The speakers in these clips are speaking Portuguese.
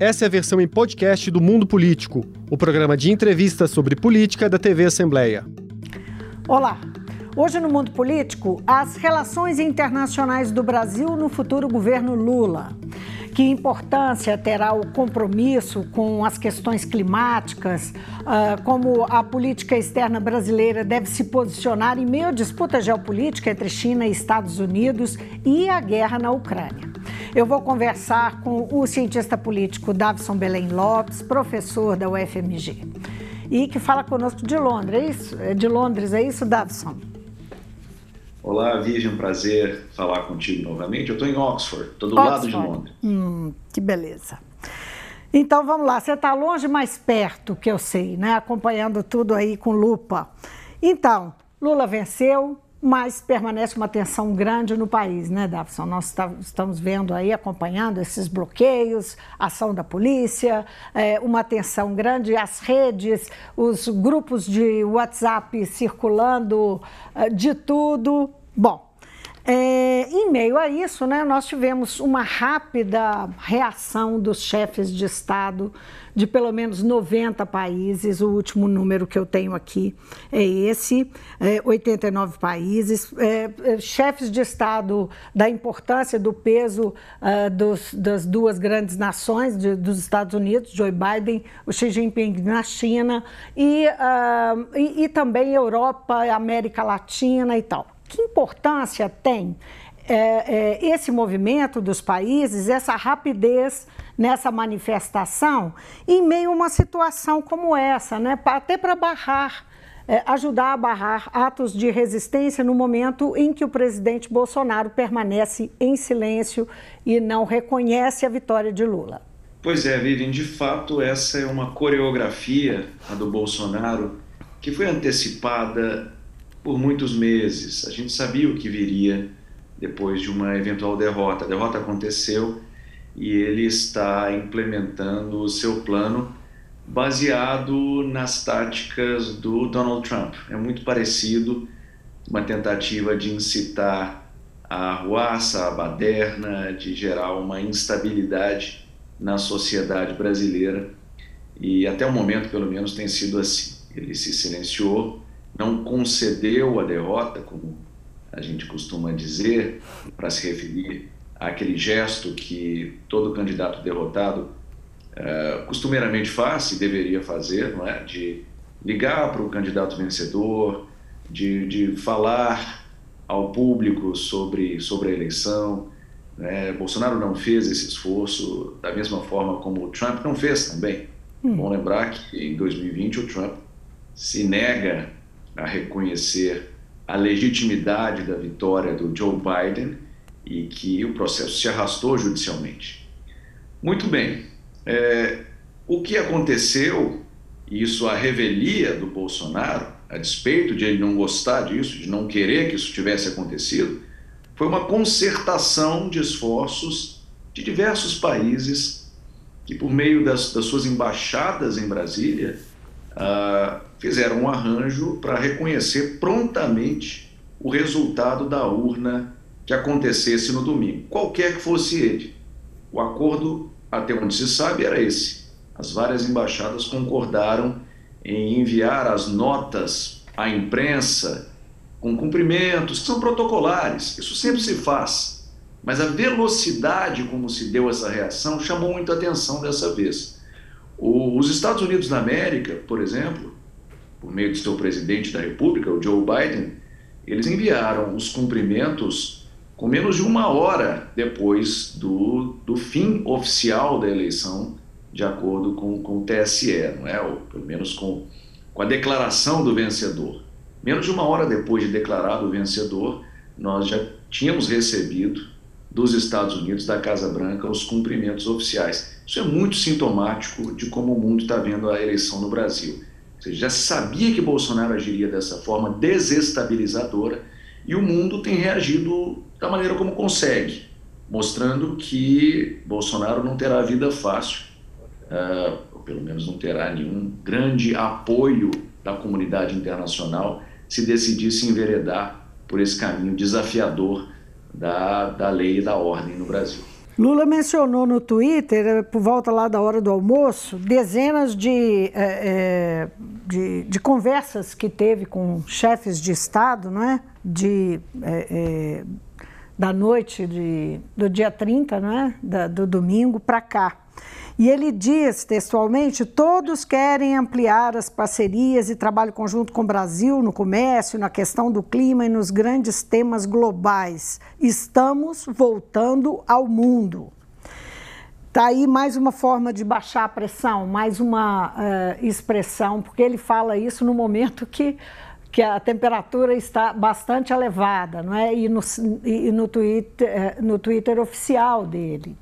Essa é a versão em podcast do Mundo Político, o programa de entrevistas sobre política da TV Assembleia. Olá! Hoje no Mundo Político, as relações internacionais do Brasil no futuro governo Lula. Que importância terá o compromisso com as questões climáticas? Uh, como a política externa brasileira deve se posicionar em meio à disputa geopolítica entre China e Estados Unidos e a guerra na Ucrânia? Eu vou conversar com o cientista político Davison Belém Lopes, professor da UFMG, e que fala conosco de Londres, é isso? É de Londres, é isso, Davison? Olá, Vivian, prazer falar contigo novamente. Eu estou em Oxford, estou do Oxford. lado de Londres. Hum, que beleza. Então vamos lá, você está longe, mais perto, que eu sei, né? Acompanhando tudo aí com lupa. Então, Lula venceu, mas permanece uma tensão grande no país, né, Davison? Nós tá, estamos vendo aí, acompanhando esses bloqueios, ação da polícia, é, uma tensão grande, as redes, os grupos de WhatsApp circulando, é, de tudo. Bom, é, em meio a isso, né, nós tivemos uma rápida reação dos chefes de Estado de pelo menos 90 países. O último número que eu tenho aqui é esse: é, 89 países. É, é, chefes de Estado da importância do peso uh, dos, das duas grandes nações, de, dos Estados Unidos, Joe Biden, o Xi Jinping na China, e, uh, e, e também Europa, América Latina e tal que importância tem é, é, esse movimento dos países, essa rapidez nessa manifestação, em meio a uma situação como essa, né? até para barrar, é, ajudar a barrar atos de resistência no momento em que o presidente Bolsonaro permanece em silêncio e não reconhece a vitória de Lula. Pois é, Vivian, de fato, essa é uma coreografia, a do Bolsonaro, que foi antecipada por muitos meses. A gente sabia o que viria depois de uma eventual derrota. A derrota aconteceu e ele está implementando o seu plano baseado nas táticas do Donald Trump. É muito parecido, uma tentativa de incitar a arruaça, a baderna, de gerar uma instabilidade na sociedade brasileira. E até o momento, pelo menos, tem sido assim. Ele se silenciou, não concedeu a derrota, como a gente costuma dizer, para se referir àquele gesto que todo candidato derrotado uh, costumeiramente faz e deveria fazer, não é? de ligar para o candidato vencedor, de, de falar ao público sobre, sobre a eleição. Né? Bolsonaro não fez esse esforço da mesma forma como o Trump não fez também. Hum. Bom lembrar que em 2020 o Trump se nega a reconhecer a legitimidade da vitória do Joe Biden e que o processo se arrastou judicialmente. Muito bem, é, o que aconteceu, isso a revelia do Bolsonaro, a despeito de ele não gostar disso, de não querer que isso tivesse acontecido, foi uma concertação de esforços de diversos países que, por meio das, das suas embaixadas em Brasília, uh, fizeram um arranjo para reconhecer prontamente o resultado da urna que acontecesse no domingo, qualquer que fosse ele. O acordo, até onde se sabe, era esse. As várias embaixadas concordaram em enviar as notas à imprensa com cumprimentos, que são protocolares, isso sempre se faz. Mas a velocidade como se deu essa reação chamou muita atenção dessa vez. os Estados Unidos da América, por exemplo, por meio de seu presidente da República, o Joe Biden, eles enviaram os cumprimentos com menos de uma hora depois do, do fim oficial da eleição, de acordo com, com o TSE, não é? ou pelo menos com, com a declaração do vencedor. Menos de uma hora depois de declarado o vencedor, nós já tínhamos recebido dos Estados Unidos, da Casa Branca, os cumprimentos oficiais. Isso é muito sintomático de como o mundo está vendo a eleição no Brasil. Ou seja, já sabia que Bolsonaro agiria dessa forma desestabilizadora e o mundo tem reagido da maneira como consegue, mostrando que Bolsonaro não terá vida fácil, uh, ou pelo menos não terá nenhum grande apoio da comunidade internacional se decidisse enveredar por esse caminho desafiador da, da lei e da ordem no Brasil. Lula mencionou no Twitter, eh, por volta lá da hora do almoço, dezenas de, é, de, de, conversas que teve com chefes de Estado, não é? De, é, é, da noite de, do dia 30, não é? Da, do domingo para cá. E ele diz textualmente: todos querem ampliar as parcerias e trabalho conjunto com o Brasil no comércio, na questão do clima e nos grandes temas globais. Estamos voltando ao mundo. Está aí mais uma forma de baixar a pressão, mais uma uh, expressão, porque ele fala isso no momento que, que a temperatura está bastante elevada, não é? E no, e no, Twitter, eh, no Twitter oficial dele.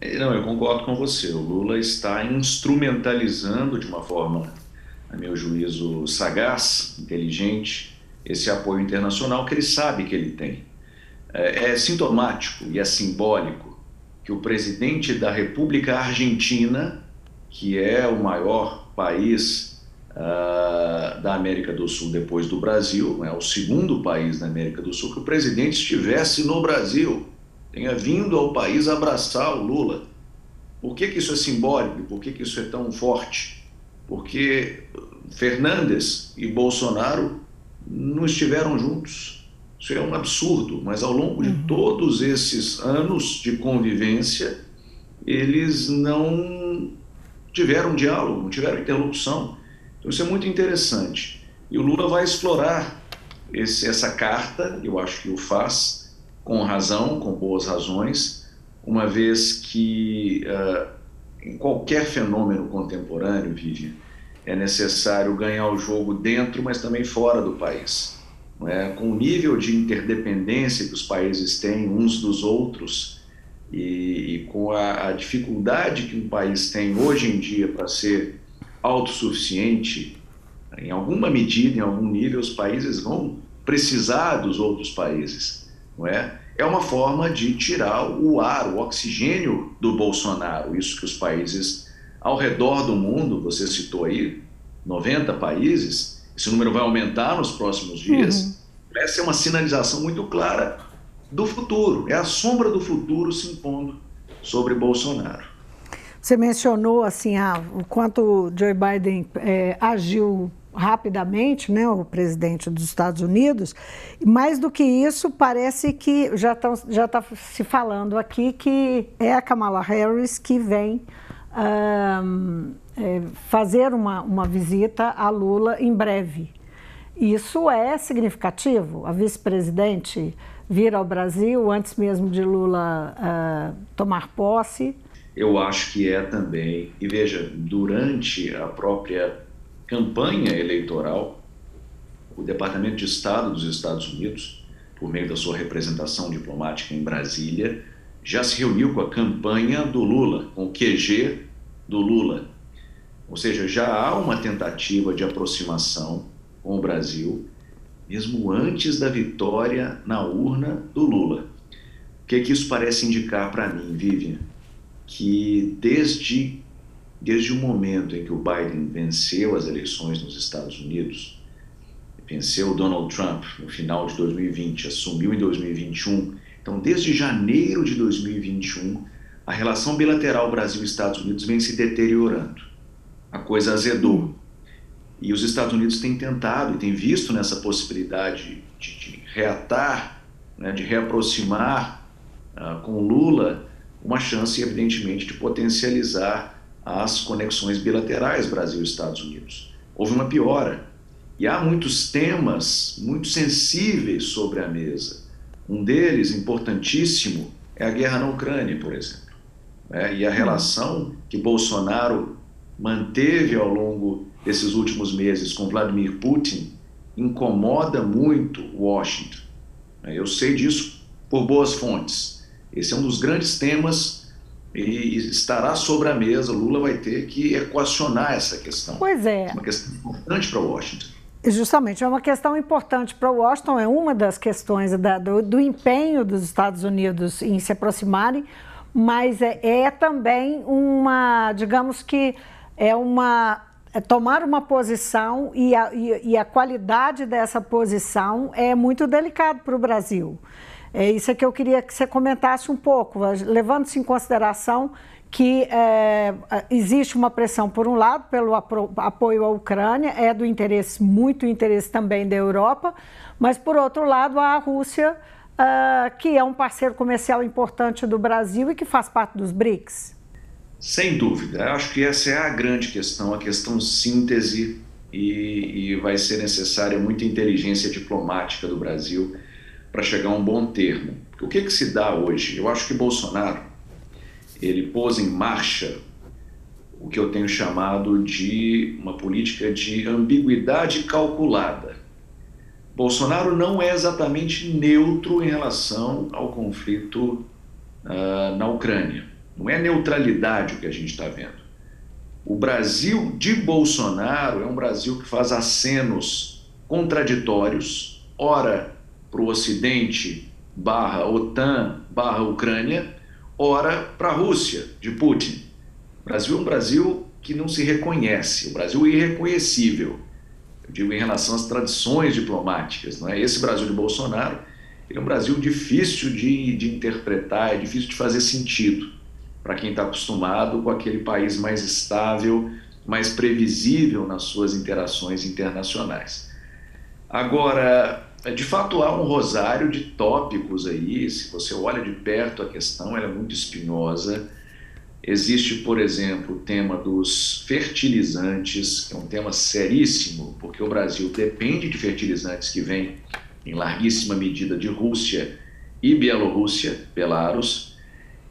É, não, eu concordo com você. O Lula está instrumentalizando de uma forma, a meu juízo, sagaz, inteligente, esse apoio internacional que ele sabe que ele tem. É, é sintomático e é simbólico que o presidente da República Argentina, que é o maior país uh, da América do Sul depois do Brasil, é o segundo país da América do Sul, que o presidente estivesse no Brasil tenha vindo ao país abraçar o Lula. Por que, que isso é simbólico? Por que, que isso é tão forte? Porque Fernandes e Bolsonaro não estiveram juntos. Isso é um absurdo, mas ao longo de uhum. todos esses anos de convivência, eles não tiveram diálogo, não tiveram interlocução. Então isso é muito interessante. E o Lula vai explorar esse, essa carta, eu acho que o faz, com razão, com boas razões, uma vez que uh, em qualquer fenômeno contemporâneo, Vivian, é necessário ganhar o jogo dentro, mas também fora do país. É? Com o nível de interdependência que os países têm uns dos outros e, e com a, a, dificuldade que um país tem hoje em dia para ser autossuficiente, em alguma medida, em algum nível, os países vão precisar dos outros países não é? É uma forma de tirar o ar, o oxigênio do Bolsonaro. Isso que os países ao redor do mundo, você citou aí, 90 países, esse número vai aumentar nos próximos dias. Uhum. Essa é uma sinalização muito clara do futuro. É a sombra do futuro se impondo sobre Bolsonaro. Você mencionou assim ah, o quanto Joe Biden é, agiu rapidamente, né, o presidente dos Estados Unidos. Mais do que isso, parece que já está já tá se falando aqui que é a Kamala Harris que vem um, é, fazer uma, uma visita a Lula em breve. Isso é significativo. A vice-presidente vir ao Brasil antes mesmo de Lula uh, tomar posse. Eu acho que é também. E veja, durante a própria campanha eleitoral, o Departamento de Estado dos Estados Unidos, por meio da sua representação diplomática em Brasília, já se reuniu com a campanha do Lula, com o QG do Lula. Ou seja, já há uma tentativa de aproximação com o Brasil, mesmo antes da vitória na urna do Lula. O que, é que isso parece indicar para mim, Vivian? Que desde Desde o momento em que o Biden venceu as eleições nos Estados Unidos, venceu Donald Trump no final de 2020, assumiu em 2021. Então, desde janeiro de 2021, a relação bilateral Brasil-Estados Unidos vem se deteriorando. A coisa azedou. E os Estados Unidos têm tentado e têm visto nessa possibilidade de, de reatar, né, de reaproximar uh, com Lula, uma chance, evidentemente, de potencializar as conexões bilaterais Brasil-Estados Unidos. Houve uma piora. E há muitos temas muito sensíveis sobre a mesa. Um deles, importantíssimo, é a guerra na Ucrânia, por exemplo. É, e a relação que Bolsonaro manteve ao longo desses últimos meses com Vladimir Putin incomoda muito Washington. É, eu sei disso por boas fontes. Esse é um dos grandes temas e estará sobre a mesa. Lula vai ter que equacionar essa questão. Pois é. É uma questão importante para Washington. Justamente, é uma questão importante para Washington, é uma das questões da, do, do, empenho dos Estados Unidos em se aproximarem, mas é, é também uma, digamos que, é uma. É tomar uma posição e a, e, e a qualidade dessa posição é muito delicado para o Brasil. É isso que eu queria que você comentasse um pouco, levando-se em consideração que é, existe uma pressão, por um lado, pelo apoio à Ucrânia, é do interesse, muito interesse também da Europa, mas, por outro lado, a Rússia, uh, que é um parceiro comercial importante do Brasil e que faz parte dos BRICS. Sem dúvida. Eu acho que essa é a grande questão, a questão síntese, e, e vai ser necessária muita inteligência diplomática do Brasil para chegar a um bom termo. O que, que se dá hoje? Eu acho que Bolsonaro ele pôs em marcha o que eu tenho chamado de uma política de ambiguidade calculada. Bolsonaro não é exatamente neutro em relação ao conflito uh, na Ucrânia. Não é neutralidade o que a gente está vendo. O Brasil de Bolsonaro é um Brasil que faz acenos contraditórios, ora para o Ocidente barra OTAN barra Ucrânia, ora para a Rússia, de Putin. O Brasil é um Brasil que não se reconhece, o Brasil é irreconhecível. Eu digo em relação às tradições diplomáticas. Não é? Esse Brasil de Bolsonaro é um Brasil difícil de, de interpretar, é difícil de fazer sentido para quem está acostumado com aquele país mais estável, mais previsível nas suas interações internacionais. Agora, de fato, há um rosário de tópicos aí. Se você olha de perto a questão, ela é muito espinhosa. Existe, por exemplo, o tema dos fertilizantes, que é um tema seríssimo, porque o Brasil depende de fertilizantes que vêm em larguíssima medida de Rússia e Bielorrússia, Belarus,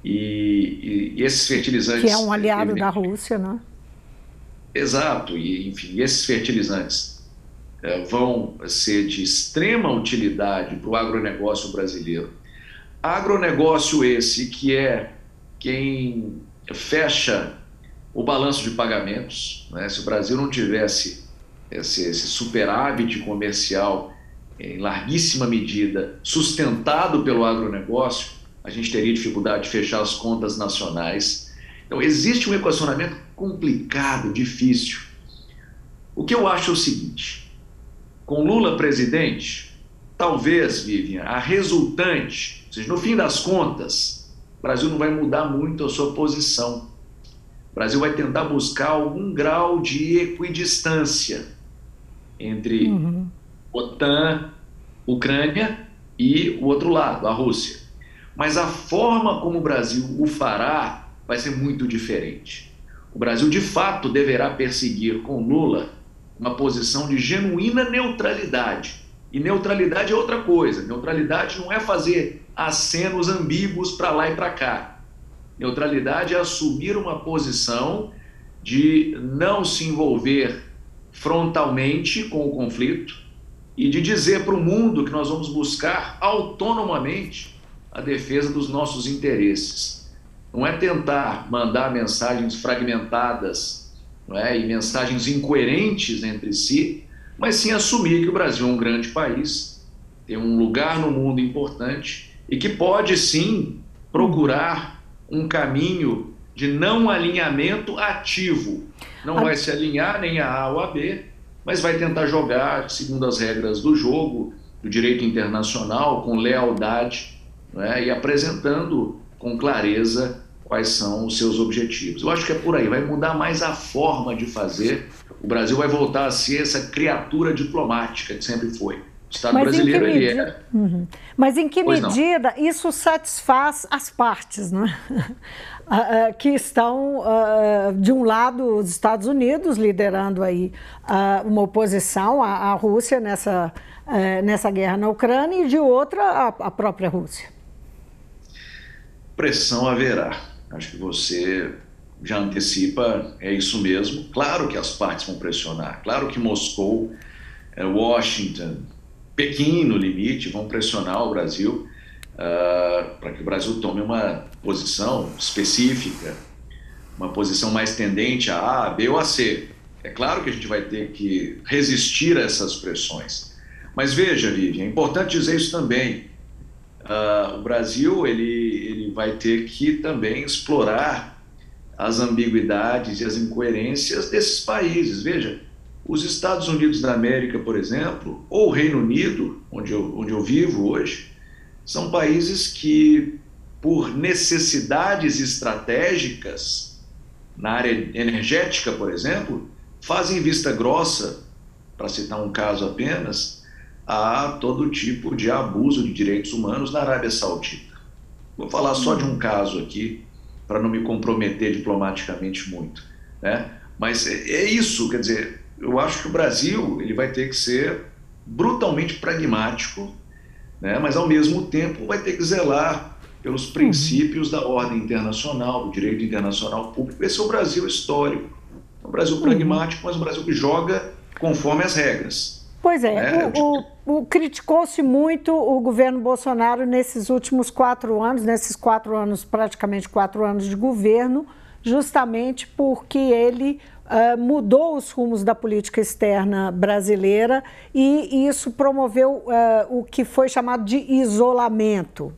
e, e, esses fertilizantes. Que é um aliado da Rússia, né? Exato, e enfim, esses fertilizantes é, vão ser de extrema utilidade para o agronegócio brasileiro. Agronegócio esse que é quem fecha o balanço de pagamentos. Né? Se o Brasil não tivesse esse, esse superávit comercial em larguíssima medida sustentado pelo agronegócio, a gente teria dificuldade de fechar as contas nacionais. Então, existe um equacionamento complicado, difícil. O que eu acho é o seguinte: com Lula presidente, talvez, Vivian, a resultante, ou seja, no fim das contas, o Brasil não vai mudar muito a sua posição. O Brasil vai tentar buscar algum grau de equidistância entre uhum. OTAN, Ucrânia e o outro lado, a Rússia. Mas a forma como o Brasil o fará vai ser muito diferente. O Brasil, de fato, deverá perseguir com Lula uma posição de genuína neutralidade. E neutralidade é outra coisa. Neutralidade não é fazer acenos ambíguos para lá e para cá. Neutralidade é assumir uma posição de não se envolver frontalmente com o conflito e de dizer para o mundo que nós vamos buscar autonomamente a defesa dos nossos interesses. Não é tentar mandar mensagens fragmentadas é? e mensagens incoerentes entre si, mas sim assumir que o Brasil é um grande país, tem um lugar no mundo importante e que pode sim procurar um caminho de não alinhamento ativo. Não vai se alinhar nem a A ou a B, mas vai tentar jogar segundo as regras do jogo, do direito internacional, com lealdade é? e apresentando com clareza quais são os seus objetivos. Eu acho que é por aí, vai mudar mais a forma de fazer. O Brasil vai voltar a ser essa criatura diplomática que sempre foi. O Estado Mas brasileiro ele é. Uhum. Mas em que pois medida não. isso satisfaz as partes, não é? Ah, ah, que estão uh, de um lado os Estados Unidos liderando aí uma oposição à, à Rússia nessa, uh, nessa guerra na Ucrânia e de outra a, a própria Rússia. Pressão haverá Acho que você já antecipa, é isso mesmo. Claro que as partes vão pressionar, claro que Moscou, é, Washington, Pequim, no limite, vão pressionar o Brasil uh, para que o Brasil tome uma posição específica, uma posição mais tendente a A, B ou a C. É claro que a gente vai ter que resistir a essas pressões. Mas veja, Vivian, é importante dizer isso também. Uh, o Brasil ele, ele vai ter que também explorar as ambiguidades e as incoerências desses países. Veja, os Estados Unidos da América, por exemplo, ou o Reino Unido, onde eu, onde eu vivo hoje, são países que, por necessidades estratégicas, na área energética, por exemplo, fazem vista grossa, para citar um caso apenas, a todo tipo de abuso de direitos humanos na Arábia Saudita. Vou falar só de um caso aqui, para não me comprometer diplomaticamente muito. Né? Mas é, é isso, quer dizer, eu acho que o Brasil ele vai ter que ser brutalmente pragmático, né? mas ao mesmo tempo vai ter que zelar pelos uhum. princípios da ordem internacional, do direito internacional público. Esse é o Brasil histórico. É um Brasil uhum. pragmático, mas um Brasil que joga conforme as regras. Pois é, o criticou-se muito o governo Bolsonaro nesses últimos quatro anos, nesses quatro anos, praticamente quatro anos de governo, justamente porque ele uh, mudou os rumos da política externa brasileira e isso promoveu uh, o que foi chamado de isolamento.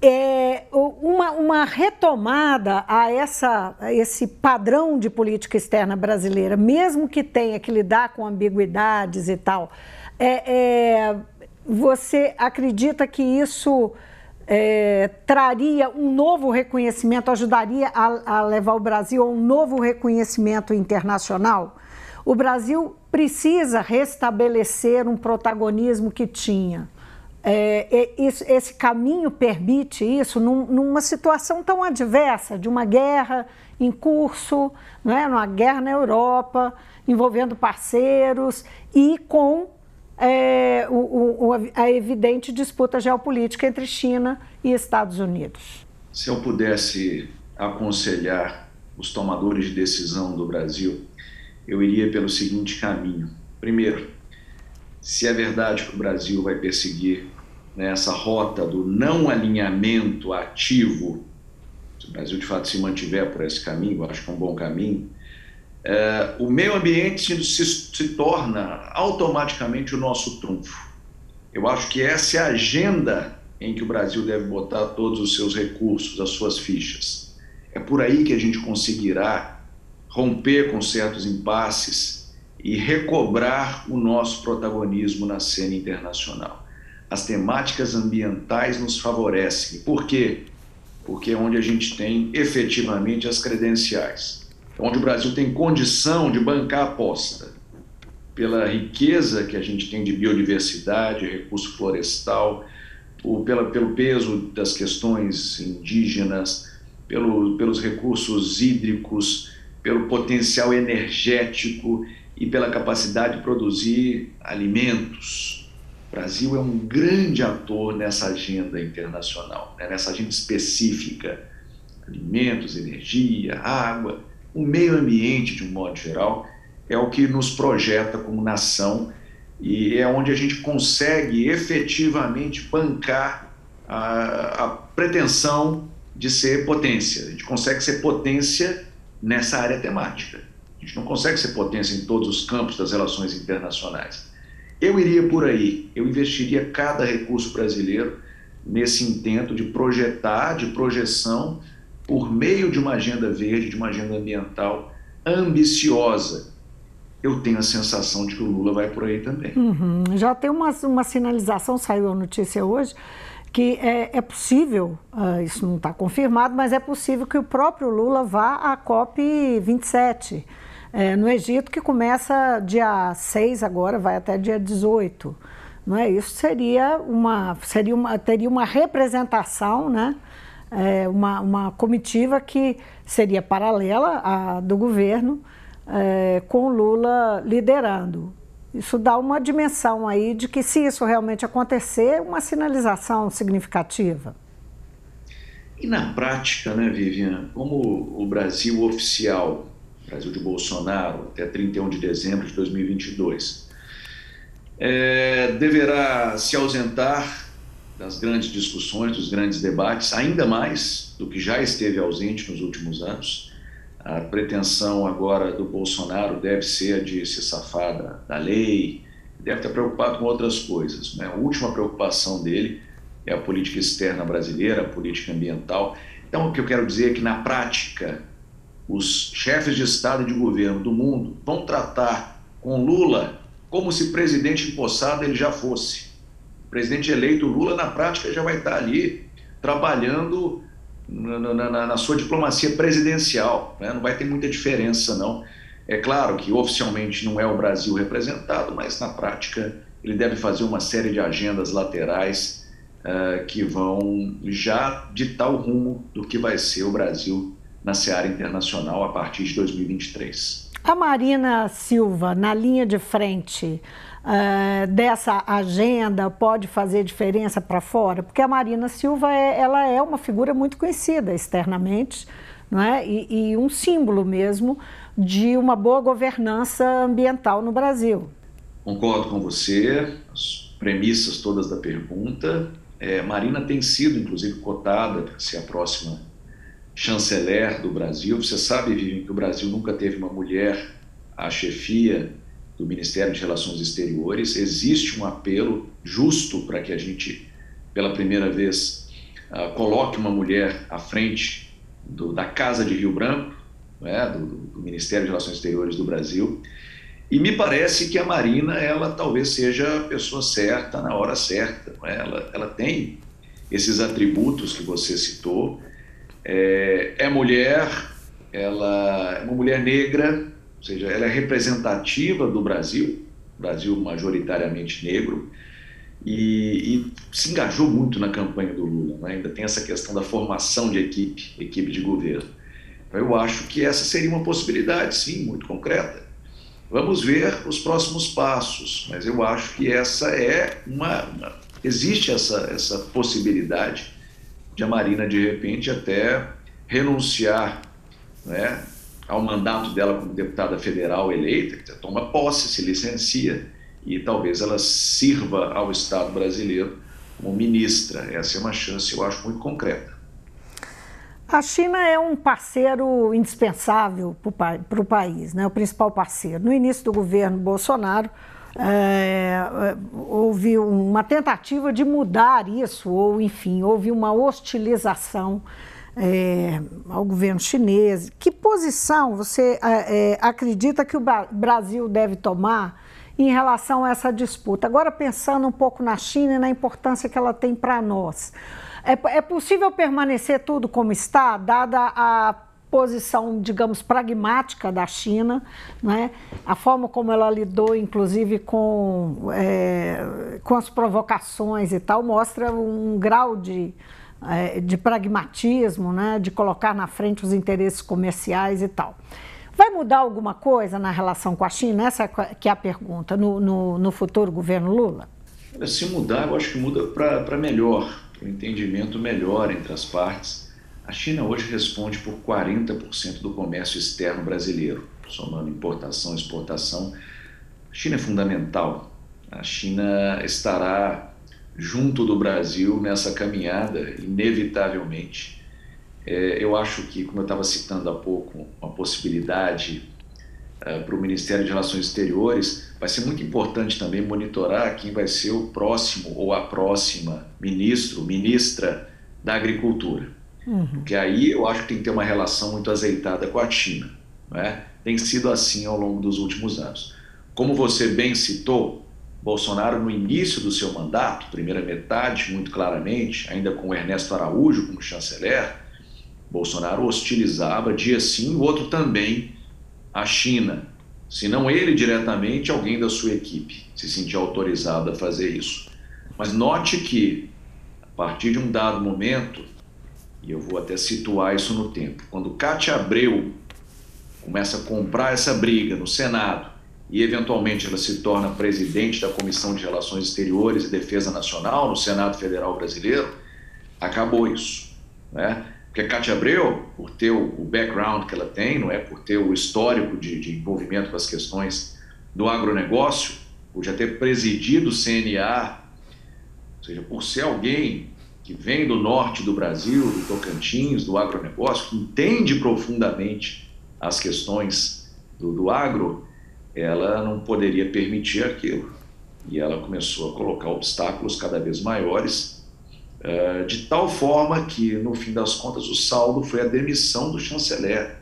É uma, uma retomada a, essa, a esse padrão de política externa brasileira, mesmo que tenha que lidar com ambiguidades e tal, é, é, você acredita que isso é, traria um novo reconhecimento, ajudaria a, a levar o Brasil a um novo reconhecimento internacional? O Brasil precisa restabelecer um protagonismo que tinha. É, esse caminho permite isso num, numa situação tão adversa, de uma guerra em curso, não é? uma guerra na Europa, envolvendo parceiros e com é, o, o, a evidente disputa geopolítica entre China e Estados Unidos. Se eu pudesse aconselhar os tomadores de decisão do Brasil, eu iria pelo seguinte caminho. Primeiro, se é verdade que o Brasil vai perseguir né, essa rota do não alinhamento ativo, se o Brasil de fato se mantiver por esse caminho, eu acho que é um bom caminho, é, o meio ambiente se, se torna automaticamente o nosso trunfo. Eu acho que essa é a agenda em que o Brasil deve botar todos os seus recursos, as suas fichas. É por aí que a gente conseguirá romper com certos impasses e recobrar o nosso protagonismo na cena internacional. As temáticas ambientais nos favorecem. Por quê? Porque é onde a gente tem efetivamente as credenciais onde o Brasil tem condição de bancar a aposta pela riqueza que a gente tem de biodiversidade, recurso florestal, o, pela, pelo peso das questões indígenas, pelo, pelos recursos hídricos, pelo potencial energético e pela capacidade de produzir alimentos. O Brasil é um grande ator nessa agenda internacional, né? nessa agenda específica. Alimentos, energia, água o meio ambiente, de um modo geral, é o que nos projeta como nação e é onde a gente consegue efetivamente bancar a, a pretensão de ser potência. A gente consegue ser potência nessa área temática. A gente não consegue ser potência em todos os campos das relações internacionais. Eu iria por aí, eu investiria cada recurso brasileiro nesse intento de projetar, de projeção por meio de uma agenda verde, de uma agenda ambiental ambiciosa. Eu tenho a sensação de que o Lula vai por aí também. Uhum. Já tem uma, uma sinalização, saiu a notícia hoje, que é, é possível, uh, isso não está confirmado, mas é possível que o próprio Lula vá à COP27 é, no Egito, que começa dia 6 agora, vai até dia 18. Não é? Isso seria uma, seria uma, teria uma representação, né? é, uma, uma comitiva que seria paralela à do governo, é, com Lula liderando. Isso dá uma dimensão aí de que, se isso realmente acontecer, uma sinalização significativa. E na prática, né, Vivian, como o Brasil oficial, Brasil de Bolsonaro, até 31 de dezembro de 2022, é, deverá se ausentar das grandes discussões, dos grandes debates, ainda mais do que já esteve ausente nos últimos anos. A pretensão agora do Bolsonaro deve ser de se safar da, da lei, deve estar preocupado com outras coisas. Né? A última preocupação dele é a política externa brasileira, a política ambiental. Então, o que eu quero dizer é que, na prática, os chefes de Estado e de governo do mundo vão tratar com Lula como se presidente empossado ele já fosse O presidente eleito Lula, na prática, já vai estar ali trabalhando na, na, na sua diplomacia presidencial. Né? Não vai ter muita diferença, não. É claro que oficialmente não é o Brasil representado, mas na prática ele deve fazer uma série de agendas laterais uh, que vão já ditar o rumo do que vai ser o Brasil na seara internacional a partir de 2023. A Marina Silva, na linha de frente uh, dessa agenda, pode fazer diferença para fora? Porque a Marina Silva é, ela é uma figura muito conhecida externamente não é? e, e um símbolo mesmo de uma boa governança ambiental no Brasil. Concordo com você, as premissas todas da pergunta. É, Marina tem sido, inclusive, cotada para ser a próxima chanceler do Brasil. Você sabe, Vivian, que o Brasil nunca teve uma mulher à chefia do Ministério de Relações Exteriores. Existe um apelo justo para que a gente, pela primeira vez, uh, coloque uma mulher à frente do, da Casa de Rio Branco, né, do, do, Ministério de Relações Exteriores do Brasil. E me parece que a Marina, ela talvez seja a pessoa certa na hora certa. Né? Ela, ela tem esses atributos que você citou, é, é mulher, ela é uma mulher negra, ou seja, ela é representativa do Brasil, Brasil majoritariamente negro, e, e se engajou muito na campanha do Lula. Né? Ainda tem essa questão da formação de equipe, equipe de governo. Então, eu acho que essa seria uma possibilidade, sim, muito concreta. Vamos ver os próximos passos, mas eu acho que essa é uma, uma existe essa, essa possibilidade de a Marina, de repente, até renunciar né, ao mandato dela como deputada federal eleita, que toma posse, se licencia, e talvez ela sirva ao Estado brasileiro como ministra. Essa é uma chance, eu acho, muito concreta. A China é um parceiro indispensável para o país, né? o principal parceiro. No início do governo Bolsonaro, é, houve uma tentativa de mudar isso, ou enfim, houve uma hostilização é, ao governo chinês. Que posição você é, é acredita que o Brasil deve tomar em relação a essa disputa? Agora, pensando um pouco na China e na importância que ela tem para nós. É, é possível permanecer tudo como está, dada a posição, digamos, pragmática da China, né? a forma como ela lidou, inclusive, com, é, com as provocações e tal, mostra um grau de, é, de pragmatismo, né? de colocar na frente os interesses comerciais e tal. Vai mudar alguma coisa na relação com a China? Essa é que é a pergunta, no, no, no futuro governo Lula? Se mudar, eu acho que muda para melhor, para um entendimento melhor entre as partes a China hoje responde por 40% do comércio externo brasileiro, somando importação e exportação. A China é fundamental. A China estará junto do Brasil nessa caminhada, inevitavelmente. É, eu acho que, como eu estava citando há pouco, uma possibilidade uh, para o Ministério de Relações Exteriores, vai ser muito importante também monitorar quem vai ser o próximo ou a próxima ministro, ministra da Agricultura. Uhum. Aí eu acho que tem que ter uma relação muito azeitada com a China. Né? Tem sido assim ao longo dos últimos anos. Como você bem citou, Bolsonaro, no início do seu mandato, primeira metade, muito claramente, ainda com Ernesto Araújo como chanceler, Bolsonaro hostilizava dia sim, o outro também, a China. Se não ele diretamente, alguém da sua equipe se sentia autorizado a fazer isso. Mas note que, a partir de um dado momento, e eu vou até situar isso no tempo. Quando Cátia Abreu começa a comprar essa briga no Senado e eventualmente ela se torna presidente da Comissão de Relações Exteriores e Defesa Nacional no Senado Federal Brasileiro, acabou isso, né? Porque a Cátia Abreu, por ter o background que ela tem, não é por ter o histórico de, de envolvimento com as questões do agronegócio, por já ter presidido o CNA, ou seja, por ser alguém que vem do norte do Brasil, do Tocantins, do agronegócio, que entende profundamente as questões do, do agro, ela não poderia permitir aquilo. E ela começou a colocar obstáculos cada vez maiores, uh, de tal forma que, no fim das contas, o saldo foi a demissão do chanceler.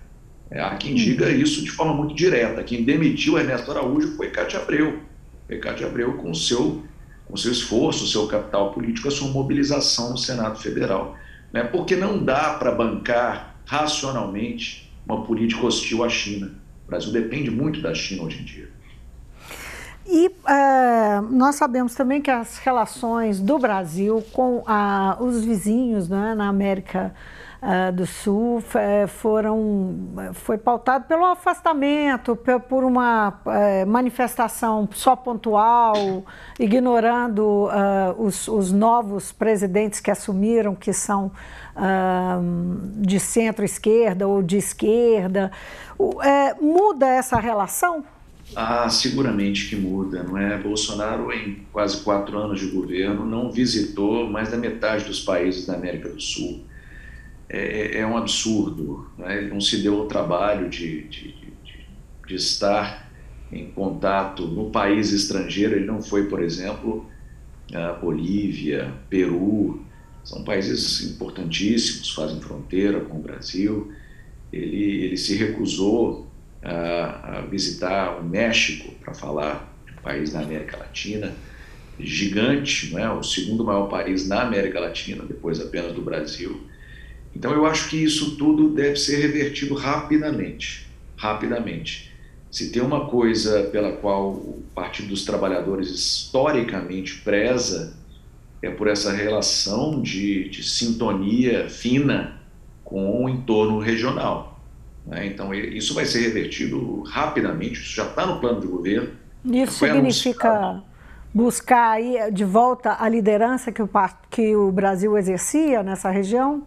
É, há quem diga uhum. isso de forma muito direta. Quem demitiu Ernesto Araújo foi Cátia Abreu. Foi Cátia Abreu com o seu com seu esforço, seu capital político, a sua mobilização no Senado Federal. Né? Porque não dá para bancar racionalmente uma política hostil à China. O Brasil depende muito da China hoje em dia. E é, nós sabemos também que as relações do Brasil com a, os vizinhos né, na América uh, do Sul foram foi pautado pelo afastamento, por uma uh, manifestação só pontual, ignorando uh, os, os, novos presidentes que assumiram, que são de centro-esquerda ou de esquerda. É, muda essa relação? Ah, seguramente que muda, não é? Bolsonaro, em quase quatro anos de governo, não visitou mais da metade dos países da América do Sul. É, é, é um absurdo, é? ele não se deu o trabalho de, de, de, de, estar em contato no país estrangeiro, ele não foi, por exemplo, a Bolívia, Peru, são países importantíssimos, fazem fronteira com o Brasil. Ele, ele se recusou a, a visitar o México para falar de um país da América Latina gigante, não é? o segundo maior país na América Latina, depois apenas do Brasil. Então eu acho que isso tudo deve ser revertido rapidamente, rapidamente. Se tem uma coisa pela qual o Partido dos Trabalhadores historicamente preza, é por essa relação de, de sintonia fina com o entorno regional. Né? Então isso vai ser revertido rapidamente, isso já está no plano de governo. Isso significa anunciado. buscar aí de volta a liderança que o, que o Brasil exercia nessa região?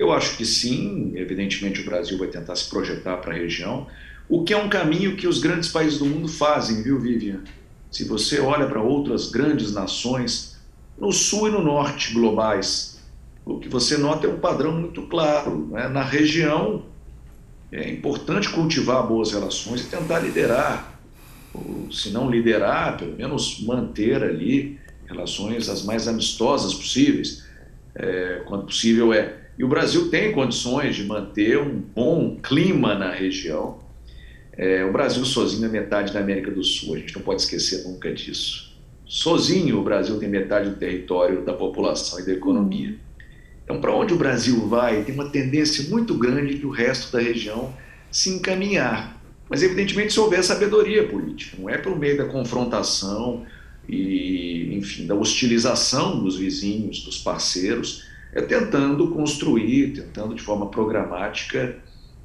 Eu acho que sim, evidentemente o Brasil vai tentar se projetar para a região, o que é um caminho que os grandes países do mundo fazem, viu, Vivian? Se você olha para outras grandes nações, no sul e no norte globais, o que você nota é um padrão muito claro. Né? Na região, é importante cultivar boas relações e tentar liderar, ou, se não liderar, pelo menos manter ali relações as mais amistosas possíveis. É, quando possível é e o Brasil tem condições de manter um bom clima na região. É, o Brasil sozinho é metade da América do Sul, a gente não pode esquecer nunca disso. Sozinho, o Brasil tem metade do território, da população e da economia. Então, para onde o Brasil vai, tem uma tendência muito grande que o resto da região se encaminhar. Mas, evidentemente, se houver sabedoria política, não é por meio da confrontação e, enfim, da hostilização dos vizinhos, dos parceiros, é tentando construir, tentando de forma programática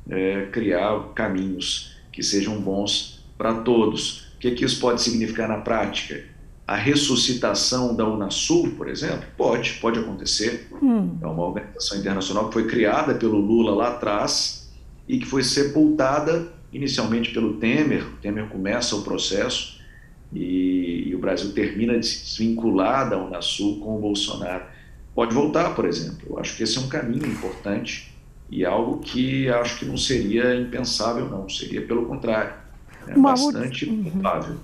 é, criar caminhos que sejam bons para todos. O que, que isso pode significar na prática? A ressuscitação da Unasul, por exemplo, pode, pode acontecer. Hum. É uma organização internacional que foi criada pelo Lula lá atrás e que foi sepultada inicialmente pelo Temer. O Temer começa o processo e, e o Brasil termina de se desvincular da Unasul com o Bolsonaro pode voltar, por exemplo. Eu acho que esse é um caminho importante e algo que acho que não seria impensável, não. Seria pelo contrário. É Uma bastante uhum. provável.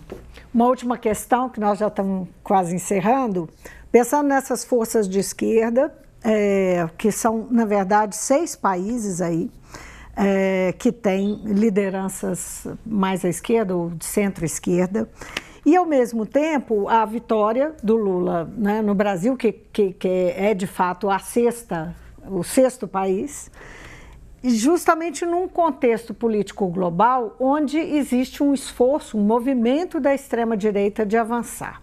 Uma última questão, que nós já estamos quase encerrando. Pensando nessas forças de esquerda, é, que são, na verdade, seis países aí, é, que têm lideranças mais à esquerda ou de centro-esquerda, e, ao mesmo tempo, a vitória do Lula né, no Brasil, que, que, que é de fato a sexta, o sexto país, justamente num contexto político global onde existe um esforço, um movimento da extrema-direita de avançar.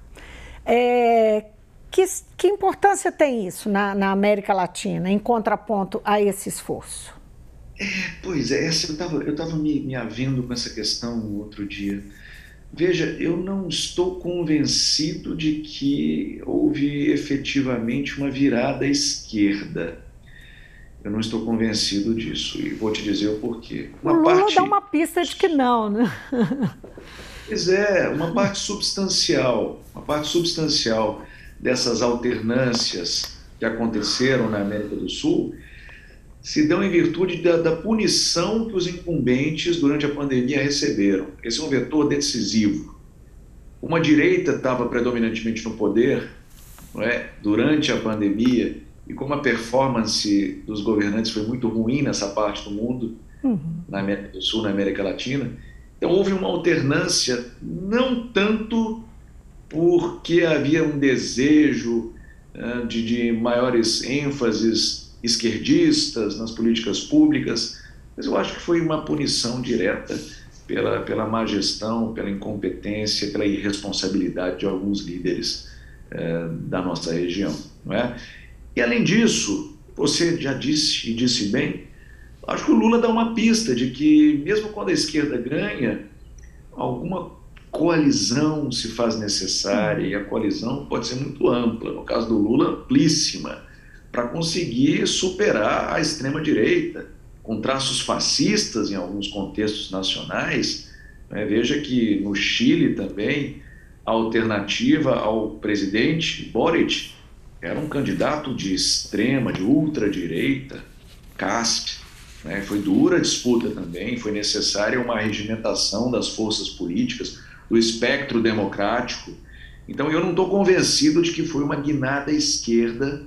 É, que, que, importância tem isso na, na, América Latina, em contraponto a esse esforço? É, pois é, eu estava me, me havendo com essa questão outro dia. Veja, eu não estou convencido de que houve efetivamente uma virada à esquerda. Eu não estou convencido disso e vou te dizer o porquê. Uma o Lula parte... dá uma pista de que não, né? Pois é, uma parte substancial, uma parte substancial dessas alternâncias que aconteceram na América do Sul se dão em virtude da, da, punição que os incumbentes durante a pandemia receberam. Esse é um vetor decisivo. Uma direita estava predominantemente no poder não é, durante a pandemia e como a performance dos governantes foi muito ruim nessa parte do mundo, uhum. na América do Sul, na América Latina, então houve uma alternância não tanto porque havia um desejo uh, de, de maiores ênfases esquerdistas nas políticas públicas, mas eu acho que foi uma punição direta pela, pela má gestão, pela incompetência, pela irresponsabilidade de alguns líderes uh, da nossa região. Não é? E além disso, você já disse e disse bem, acho que o Lula dá uma pista de que, mesmo quando a esquerda ganha, alguma coalizão se faz necessária e a coalizão pode ser muito ampla, no caso do Lula, amplíssima, para conseguir superar a extrema-direita, com traços fascistas em alguns contextos nacionais. Né? Veja que no Chile também, a alternativa ao presidente Boric era um candidato de extrema, de ultradireita, CASP. Né? Foi dura a disputa também, foi necessária uma regimentação das forças políticas, do espectro democrático. Então eu não estou convencido de que foi uma guinada esquerda,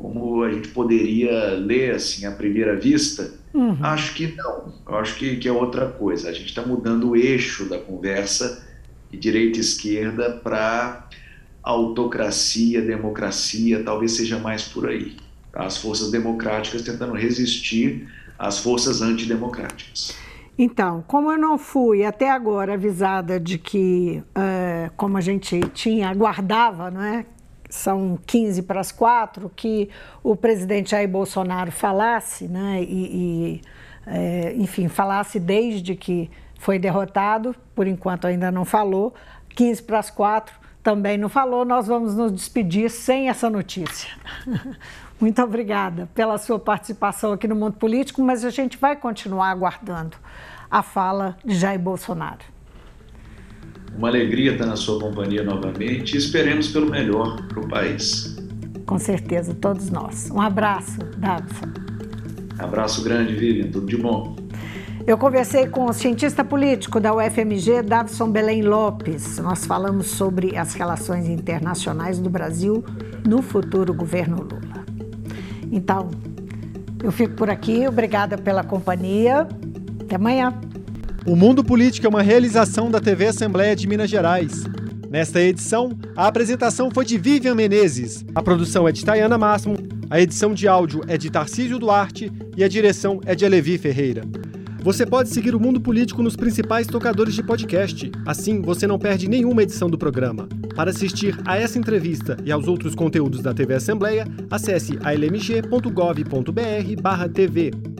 como a gente poderia ler assim à primeira vista. Uhum. Acho que não, eu acho que, que é outra coisa. A gente está mudando o eixo da conversa de direita e esquerda para autocracia, democracia, talvez seja mais por aí. As forças democráticas tentando resistir às forças antidemocráticas. Então, como eu não fui até agora avisada de que, uh, como a gente tinha, aguardava, não é? São 15 para as 4, que o presidente Jair Bolsonaro falasse, né? E, e é, enfim, falasse desde que foi derrotado, por enquanto ainda não falou, 15 para as 4 também não falou, nós vamos nos despedir sem essa notícia. Muito obrigada pela sua participação aqui no Mundo Político, mas a gente vai continuar aguardando a fala de Jair Bolsonaro. Uma alegria estar na sua companhia novamente e esperemos pelo melhor para o país. Com certeza, todos nós. Um abraço, Davison. Abraço grande, Vivian. Tudo de bom. Eu conversei com o cientista político da UFMG, Davison Belém Lopes. Nós falamos sobre as relações internacionais do Brasil no futuro governo Lula. Então, eu fico por aqui. Obrigada pela companhia. Até amanhã. O Mundo Político é uma realização da TV Assembleia de Minas Gerais. Nesta edição, a apresentação foi de Vivian Menezes, a produção é de Tayana Máximo, a edição de áudio é de Tarcísio Duarte e a direção é de Alevi Ferreira. Você pode seguir o Mundo Político nos principais tocadores de podcast. Assim, você não perde nenhuma edição do programa. Para assistir a essa entrevista e aos outros conteúdos da TV Assembleia, acesse almg.gov.br/tv.